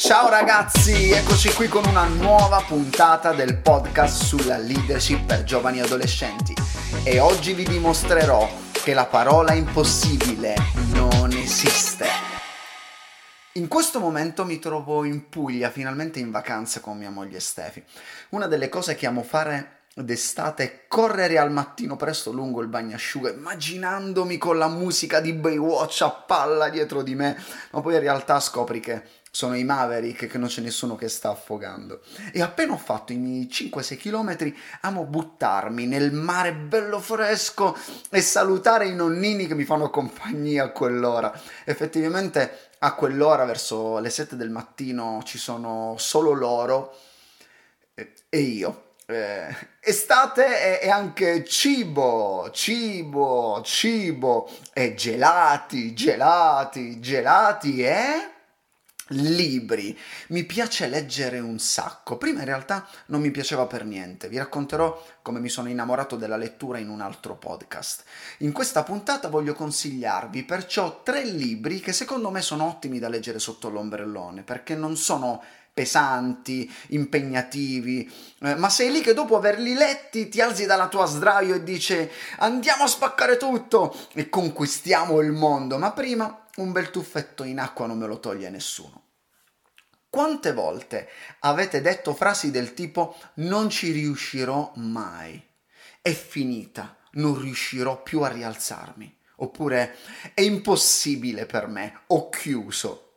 Ciao ragazzi, eccoci qui con una nuova puntata del podcast sulla leadership per giovani adolescenti e oggi vi dimostrerò che la parola impossibile non esiste. In questo momento mi trovo in Puglia, finalmente in vacanza con mia moglie Stefi. Una delle cose che amo fare d'estate correre al mattino presto lungo il bagnasciuga immaginandomi con la musica di Baywatch a palla dietro di me ma poi in realtà scopri che sono i Maverick che non c'è nessuno che sta affogando. E appena ho fatto i miei 5-6 km amo buttarmi nel mare bello fresco e salutare i nonnini che mi fanno compagnia a quell'ora. Effettivamente a quell'ora verso le 7 del mattino ci sono solo loro e io. Eh, estate è, anche cibo, cibo, cibo. E gelati, gelati, gelati e libri. Mi piace leggere un sacco. Prima in realtà non mi piaceva per niente. Vi racconterò come mi sono innamorato della lettura in un altro podcast. In questa puntata voglio consigliarvi perciò tre libri che secondo me sono ottimi da leggere sotto l'ombrellone, perché non sono pesanti, impegnativi, eh, ma sei lì che dopo averli letti ti alzi dalla tua sdraio e dici andiamo a spaccare tutto e conquistiamo il mondo, ma prima un bel tuffetto in acqua non me lo toglie nessuno. Quante volte avete detto frasi del tipo non ci riuscirò mai, è finita, non riuscirò più a rialzarmi, oppure è impossibile per me, ho chiuso.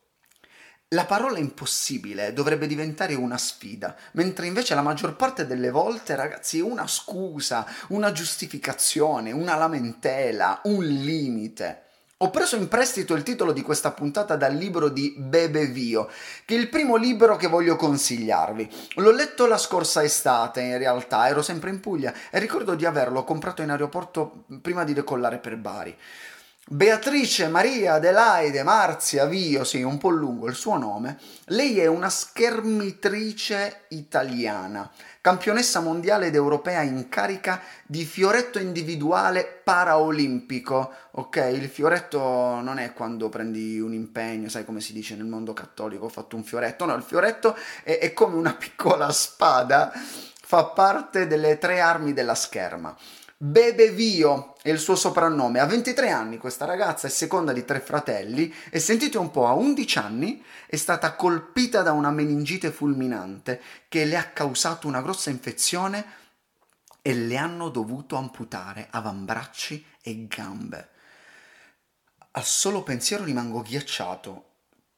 La parola impossibile dovrebbe diventare una sfida, mentre invece la maggior parte delle volte, ragazzi, è una scusa, una giustificazione, una lamentela, un limite. Ho preso in prestito il titolo di questa puntata dal libro di Bebe Vio, che è il primo libro che voglio consigliarvi. L'ho letto la scorsa estate, in realtà, ero sempre in Puglia e ricordo di averlo comprato in aeroporto prima di decollare per Bari. Beatrice Maria Adelaide Marzia Vio, sì, un po' lungo il suo nome, lei è una schermitrice italiana, campionessa mondiale ed europea in carica di fioretto individuale paraolimpico. Ok, il fioretto non è quando prendi un impegno, sai come si dice nel mondo cattolico, ho fatto un fioretto, no, il fioretto è, è come una piccola spada, fa parte delle tre armi della scherma. Bebe Vio è il suo soprannome. Ha 23 anni questa ragazza, è seconda di tre fratelli e sentite un po', a 11 anni è stata colpita da una meningite fulminante che le ha causato una grossa infezione e le hanno dovuto amputare avambracci e gambe. Al solo pensiero rimango ghiacciato.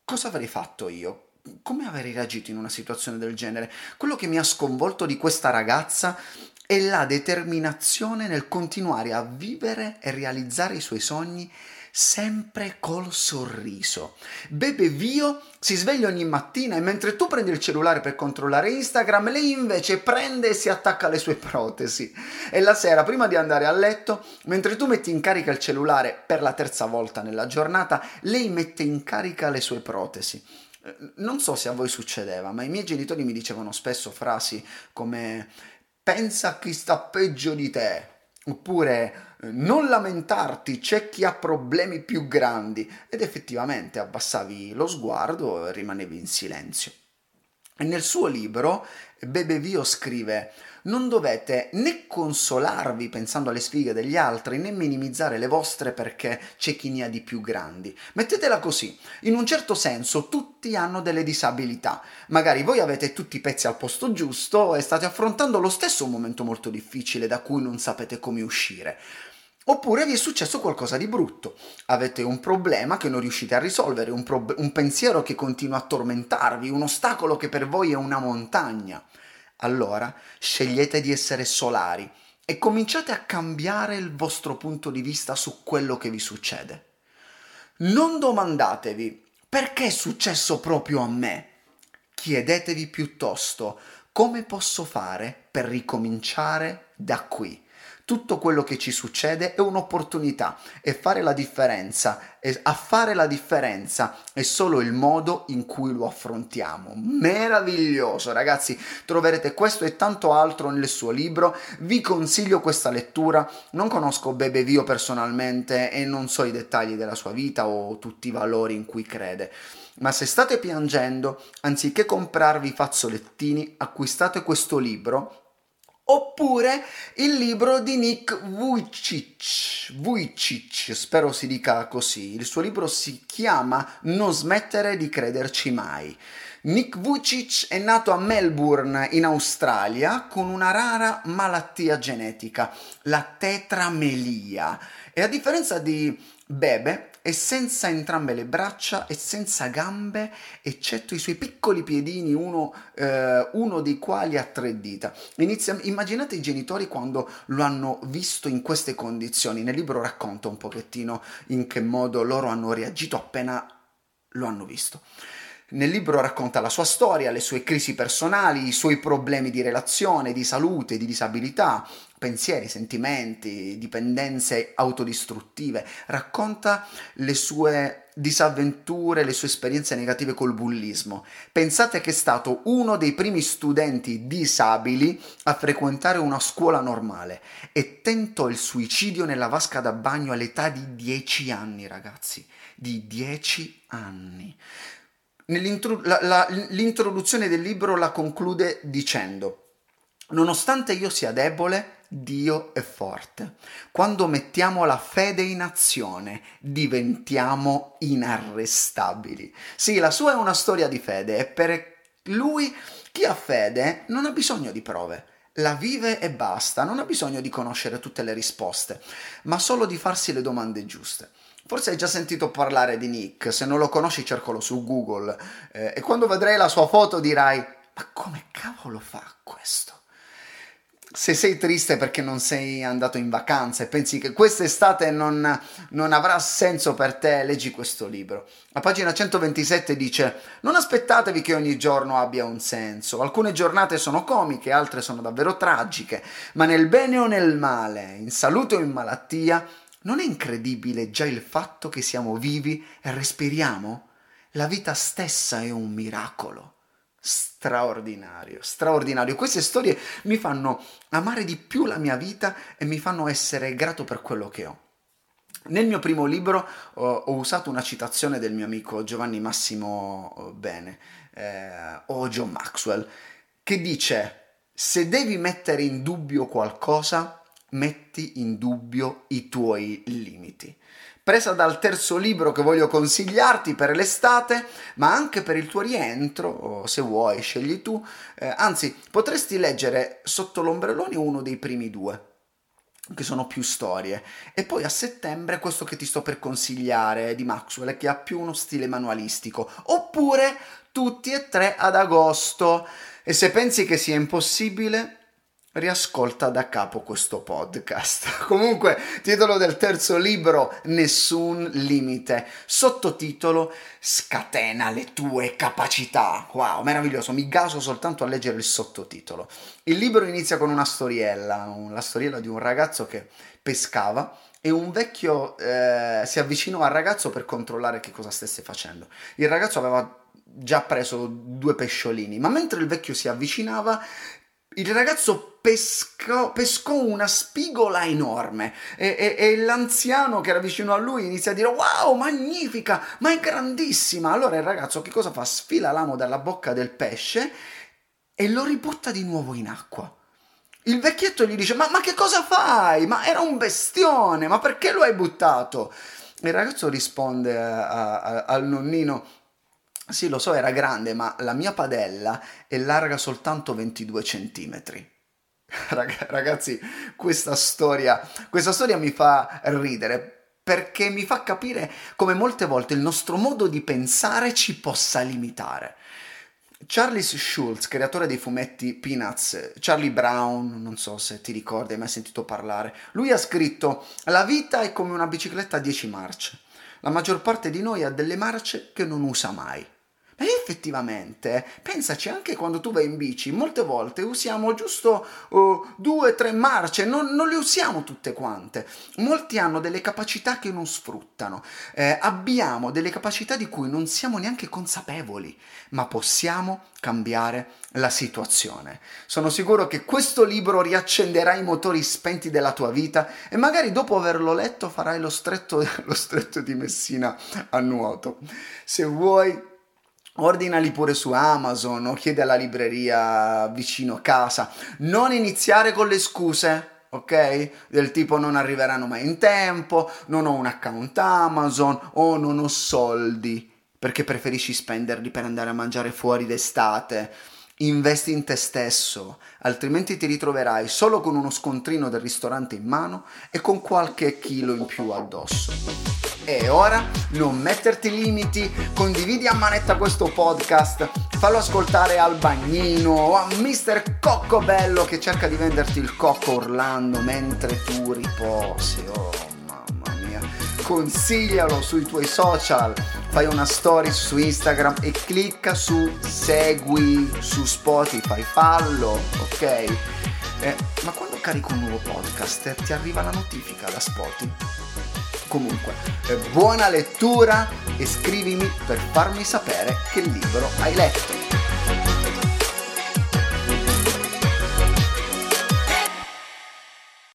Cosa avrei fatto io? Come avrei reagito in una situazione del genere? Quello che mi ha sconvolto di questa ragazza e la determinazione nel continuare a vivere e realizzare i suoi sogni sempre col sorriso. Bebe Vio si sveglia ogni mattina e mentre tu prendi il cellulare per controllare Instagram, lei invece prende e si attacca alle sue protesi. E la sera, prima di andare a letto, mentre tu metti in carica il cellulare per la terza volta nella giornata, lei mette in carica le sue protesi. Eh, non so se a voi succedeva, ma i miei genitori mi dicevano spesso frasi come pensa a chi sta peggio di te. Oppure eh, non lamentarti, c'è chi ha problemi più grandi. Ed effettivamente abbassavi lo sguardo e rimanevi in silenzio. Nel suo libro Bebe Vio scrive non dovete né consolarvi pensando alle sfighe degli altri né minimizzare le vostre perché c'è chi ne ha di più grandi. Mettetela così, in un certo senso tutti hanno delle disabilità, magari voi avete tutti i pezzi al posto giusto e state affrontando lo stesso momento molto difficile da cui non sapete come uscire. Oppure vi è successo qualcosa di brutto, avete un problema che non riuscite a risolvere, un, pro- un, pensiero che continua a tormentarvi, un ostacolo che per voi è una montagna. Allora scegliete di essere solari e cominciate a cambiare il vostro punto di vista su quello che vi succede. Non domandatevi perché è successo proprio a me. Chiedetevi piuttosto come posso fare per ricominciare da qui Tutto quello che ci succede è un'opportunità e fare la differenza, e a fare la differenza è solo il modo in cui lo affrontiamo. Meraviglioso, ragazzi, troverete questo e tanto altro nel suo libro. Vi consiglio questa lettura. Non conosco Bebe Vio personalmente e non so i dettagli della sua vita o tutti i valori in cui crede. Ma se state piangendo, anziché comprarvi fazzolettini, acquistate questo libro oppure il libro di Nick Vujicic, Vujicic, spero si dica così. Il suo libro si chiama Non smettere di crederci mai. Nick Vujicic è nato a Melbourne, in Australia, con una rara malattia genetica, la tetramelia. E a differenza di Bebe, è senza entrambe le braccia e senza gambe, eccetto i suoi piccoli piedini, uno, eh, uno dei quali ha tre dita. Inizia, immaginate i genitori quando lo hanno visto in queste condizioni. Nel libro racconta un pochettino in che modo loro hanno reagito appena lo hanno visto. Nel libro racconta la sua storia, le sue crisi personali, i suoi problemi di relazione, di salute, di disabilità, pensieri, sentimenti, dipendenze autodistruttive, racconta le sue disavventure, le sue esperienze negative col bullismo. Pensate che è stato uno dei primi studenti disabili a frequentare una scuola normale e tentò il suicidio nella vasca da bagno all'età di 10 anni, ragazzi, di 10 anni. La, la, l'introduzione del libro la conclude dicendo Nonostante io sia debole, Dio è forte. Quando mettiamo la fede in azione, diventiamo inarrestabili. Sì, la sua è una storia di fede e per lui chi ha fede non ha bisogno di prove. La vive e basta, non ha bisogno di conoscere tutte le risposte, ma solo di farsi le domande giuste. Forse hai già sentito parlare di Nick, se non lo conosci cercalo su Google eh, e quando vedrai la sua foto dirai ma come cavolo fa questo? Se sei triste perché non sei andato in vacanza e pensi che quest'estate non, non, avrà senso per te, leggi questo libro. A pagina 127 dice: Non aspettatevi che ogni giorno abbia un senso. Alcune giornate sono comiche, altre sono davvero tragiche, ma nel bene o nel male, in salute o in malattia, non è incredibile già il fatto che siamo vivi e respiriamo? La vita stessa è un miracolo straordinario, straordinario. Queste storie mi fanno amare di più la mia vita e mi fanno essere grato per quello che ho. Nel mio primo libro ho, ho usato una citazione del mio amico Giovanni Massimo eh, Bene eh, o John Maxwell che dice se devi mettere in dubbio qualcosa, metti in dubbio i tuoi limiti. Presa dal terzo libro che voglio consigliarti per l'estate, ma anche per il tuo rientro, se vuoi, scegli tu. Eh, anzi, potresti leggere sotto l'ombrellone uno dei primi due che sono più storie. E poi a settembre questo che ti sto per consigliare di Maxwell che ha più uno stile manualistico. Oppure tutti e tre ad agosto. E se pensi che sia impossibile riascolta da capo questo podcast. Comunque, titolo del terzo libro, Nessun limite. Sottotitolo, Scatena le tue capacità. Wow, meraviglioso, mi gaso soltanto a leggere il sottotitolo. Il libro inizia con una storiella, la storiella di un ragazzo che pescava e un vecchio eh, si avvicinò al ragazzo per controllare che cosa stesse facendo. Il ragazzo aveva già preso due pesciolini, ma mentre il vecchio si avvicinava, il ragazzo pescò, pescò una spigola enorme e, e, e, l'anziano che era vicino a lui inizia a dire wow magnifica ma è grandissima. Allora il ragazzo che cosa fa? Sfila l'amo dalla bocca del pesce e lo ributta di nuovo in acqua. Il vecchietto gli dice ma, ma che cosa fai? Ma era un bestione ma perché lo hai buttato? Il ragazzo risponde a, a, al nonnino sì, lo so, era grande, ma la mia padella è larga soltanto 22 centimetri. Ragazzi, questa storia, questa storia mi fa ridere perché mi fa capire come molte volte il nostro modo di pensare ci possa limitare. Charles Schulz, creatore dei fumetti Peanuts, Charlie Brown, non so se ti ricordi, hai mai sentito parlare, lui ha scritto La vita è come una bicicletta a 10 marce. La maggior parte di noi ha delle marce che non usa mai Ma effettivamente, pensaci anche quando tu vai in bici, molte volte usiamo giusto uh, due o tre marce, non, non, le usiamo tutte quante. Molti hanno delle capacità che non sfruttano, eh, abbiamo delle capacità di cui non siamo neanche consapevoli, ma possiamo cambiare la situazione. Sono sicuro che questo libro riaccenderà i motori spenti della tua vita e magari dopo averlo letto farai lo stretto, lo stretto di Messina a nuoto. Se vuoi Ordinali pure su Amazon o chiedi alla libreria vicino casa. Non iniziare con le scuse, ok? Del tipo non arriveranno mai in tempo, non ho un account Amazon o non ho soldi perché preferisci spenderli per andare a mangiare fuori d'estate. Investi in te stesso, altrimenti ti ritroverai solo con uno scontrino del ristorante in mano e con qualche chilo in più addosso. E ora non metterti limiti, condividi a manetta questo podcast, fallo ascoltare al bagnino o a Mr. Coccobello che cerca di venderti il cocco Orlando mentre tu riposi. Oh mamma mia, consiglialo sui tuoi social, fai una story su Instagram e clicca su segui su Spotify, fallo, ok? Eh, ma quando carico un nuovo podcast ti arriva la notifica da Spotify? Comunque, eh, buona lettura e scrivimi per farmi sapere che libro hai letto.